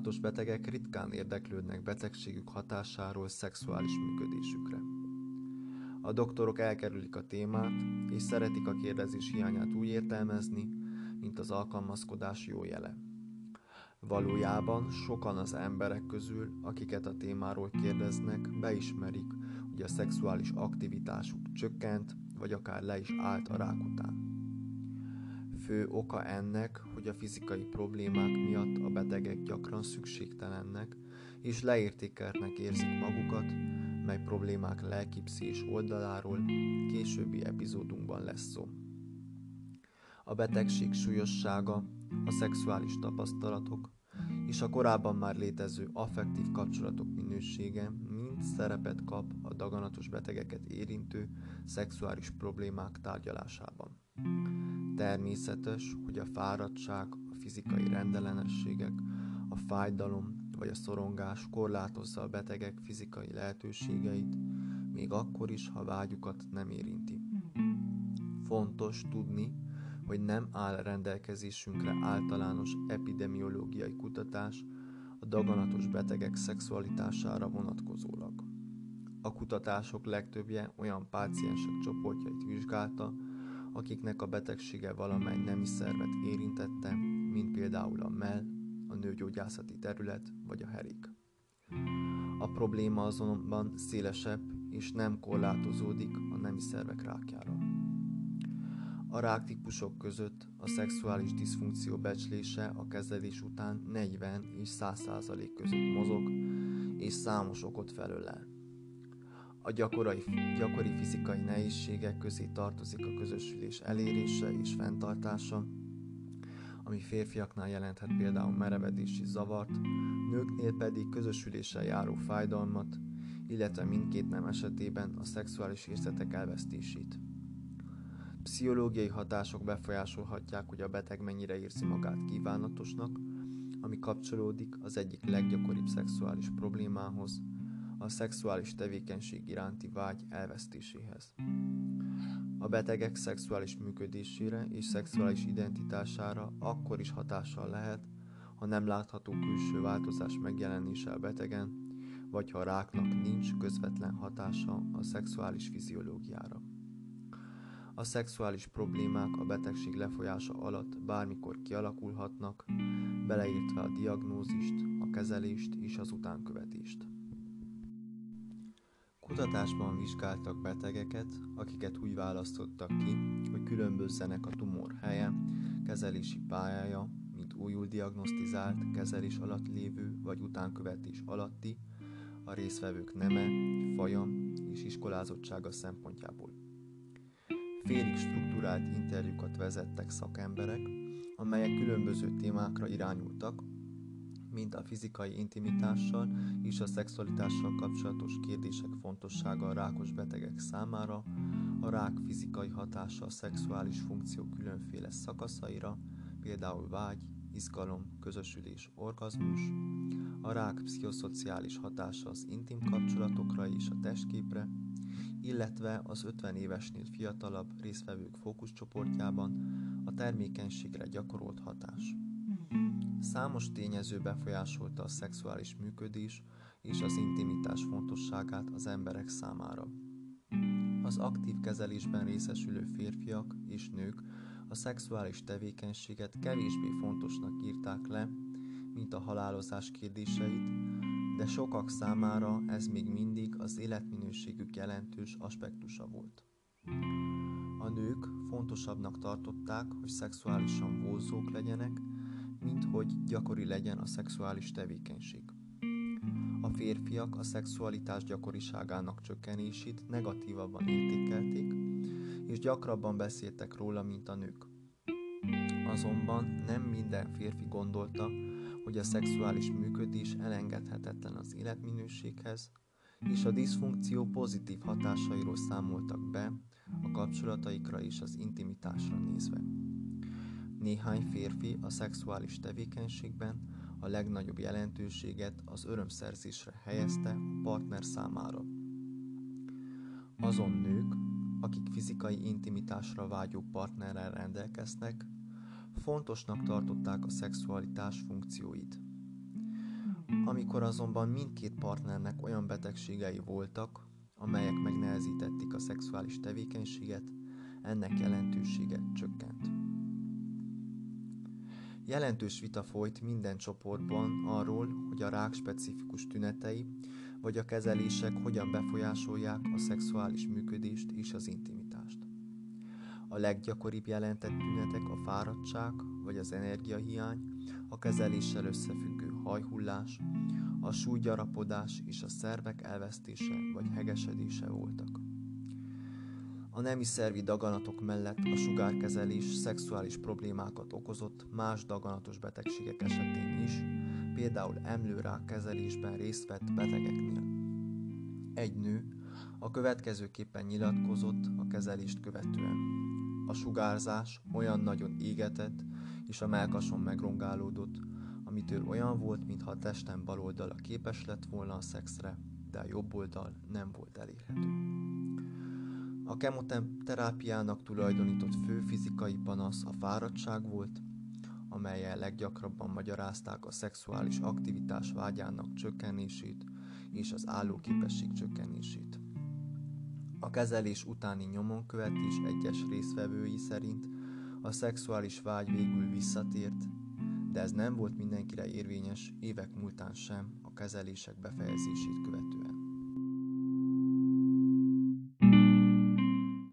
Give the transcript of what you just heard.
daganatos betegek ritkán érdeklődnek betegségük hatásáról szexuális működésükre. A doktorok elkerülik a témát, és szeretik a kérdezés hiányát úgy értelmezni, mint az alkalmazkodás jó jele. Valójában sokan az emberek közül, akiket a témáról kérdeznek, beismerik, hogy a szexuális aktivitásuk csökkent, vagy akár le is állt a rák után. Fő oka ennek, hogy a fizikai problémák miatt a betegek gyakran szükségtelennek és leértékeltnek érzik magukat, mely problémák lelkipszés oldaláról későbbi epizódunkban lesz szó. A betegség súlyossága, a szexuális tapasztalatok és a korábban már létező affektív kapcsolatok minősége mind szerepet kap a daganatos betegeket érintő szexuális problémák tárgyalásában. Természetes, hogy a fáradtság, a fizikai rendellenességek, a fájdalom vagy a szorongás korlátozza a betegek fizikai lehetőségeit, még akkor is, ha vágyukat nem érinti. Fontos tudni, hogy nem áll rendelkezésünkre általános epidemiológiai kutatás a daganatos betegek szexualitására vonatkozólag. A kutatások legtöbbje olyan páciensek csoportjait vizsgálta, akiknek a betegsége valamely nemi szervet érintette, mint például a mell, a nőgyógyászati terület vagy a herik. A probléma azonban szélesebb és nem korlátozódik a nemi szervek rákjára. A ráktípusok között a szexuális diszfunkció becslése a kezelés után 40 és 100% között mozog, és számos okot felölel. A gyakorai, gyakori fizikai nehézségek közé tartozik a közösülés elérése és fenntartása, ami férfiaknál jelenthet például merevedési zavart, nőknél pedig közösüléssel járó fájdalmat, illetve mindkét nem esetében a szexuális érzetek elvesztését. Pszichológiai hatások befolyásolhatják, hogy a beteg mennyire érzi magát kívánatosnak, ami kapcsolódik az egyik leggyakoribb szexuális problémához, a szexuális tevékenység iránti vágy elvesztéséhez. A betegek szexuális működésére és szexuális identitására akkor is hatással lehet, ha nem látható külső változás megjelenése a betegen, vagy ha a ráknak nincs közvetlen hatása a szexuális fiziológiára. A szexuális problémák a betegség lefolyása alatt bármikor kialakulhatnak, beleértve a diagnózist, a kezelést és az utánkövetést. Kutatásban vizsgáltak betegeket, akiket úgy választottak ki, hogy különbözzenek a tumor helye, kezelési pályája, mint újul diagnosztizált, kezelés alatt lévő vagy utánkövetés alatti, a részvevők neme, faja és iskolázottsága szempontjából. Félig struktúrált interjúkat vezettek szakemberek, amelyek különböző témákra irányultak, mint a fizikai intimitással és a szexualitással kapcsolatos kérdések fontossága a rákos betegek számára, a rák fizikai hatása a szexuális funkció különféle szakaszaira, például vágy, izgalom, közösülés, orgazmus, a rák pszichoszociális hatása az intim kapcsolatokra és a testképre, illetve az 50 évesnél fiatalabb résztvevők fókuszcsoportjában a termékenységre gyakorolt hatás. Számos tényező befolyásolta a szexuális működés és az intimitás fontosságát az emberek számára. Az aktív kezelésben részesülő férfiak és nők a szexuális tevékenységet kevésbé fontosnak írták le, mint a halálozás kérdéseit, de sokak számára ez még mindig az életminőségük jelentős aspektusa volt. A nők fontosabbnak tartották, hogy szexuálisan vonzók legyenek, mint hogy gyakori legyen a szexuális tevékenység. A férfiak a szexualitás gyakoriságának csökkenését negatívabban értékelték, és gyakrabban beszéltek róla, mint a nők. Azonban nem minden férfi gondolta, hogy a szexuális működés elengedhetetlen az életminőséghez, és a diszfunkció pozitív hatásairól számoltak be a kapcsolataikra és az intimitásra nézve. Néhány férfi a szexuális tevékenységben a legnagyobb jelentőséget az örömszerzésre helyezte a partner számára. Azon nők, akik fizikai intimitásra vágyó partnerrel rendelkeznek, fontosnak tartották a szexualitás funkcióit. Amikor azonban mindkét partnernek olyan betegségei voltak, amelyek megnehezítették a szexuális tevékenységet, ennek jelentősége. Jelentős vita folyt minden csoportban arról, hogy a rák specifikus tünetei vagy a kezelések hogyan befolyásolják a szexuális működést és az intimitást. A leggyakoribb jelentett tünetek a fáradtság vagy az energiahiány, a kezeléssel összefüggő hajhullás, a súlygyarapodás és a szervek elvesztése vagy hegesedése voltak. A nemi szervi daganatok mellett a sugárkezelés szexuális problémákat okozott más daganatos betegségek esetén is, például emlőrák kezelésben részt vett betegeknél. Egy nő a következőképpen nyilatkozott a kezelést követően. A sugárzás olyan nagyon égetett, és a melkason megrongálódott, amitől olyan volt, mintha a testem bal oldala képes lett volna a szexre, de a jobb oldal nem volt elérhető. A kemoterápiának tulajdonított fő fizikai panasz a fáradtság volt, amelyel leggyakrabban magyarázták a szexuális aktivitás vágyának csökkenését és az állóképesség csökkenését. A kezelés utáni nyomonkövetés egyes részvevői szerint a szexuális vágy végül visszatért, de ez nem volt mindenkire érvényes évek múltán sem a kezelések befejezését követően.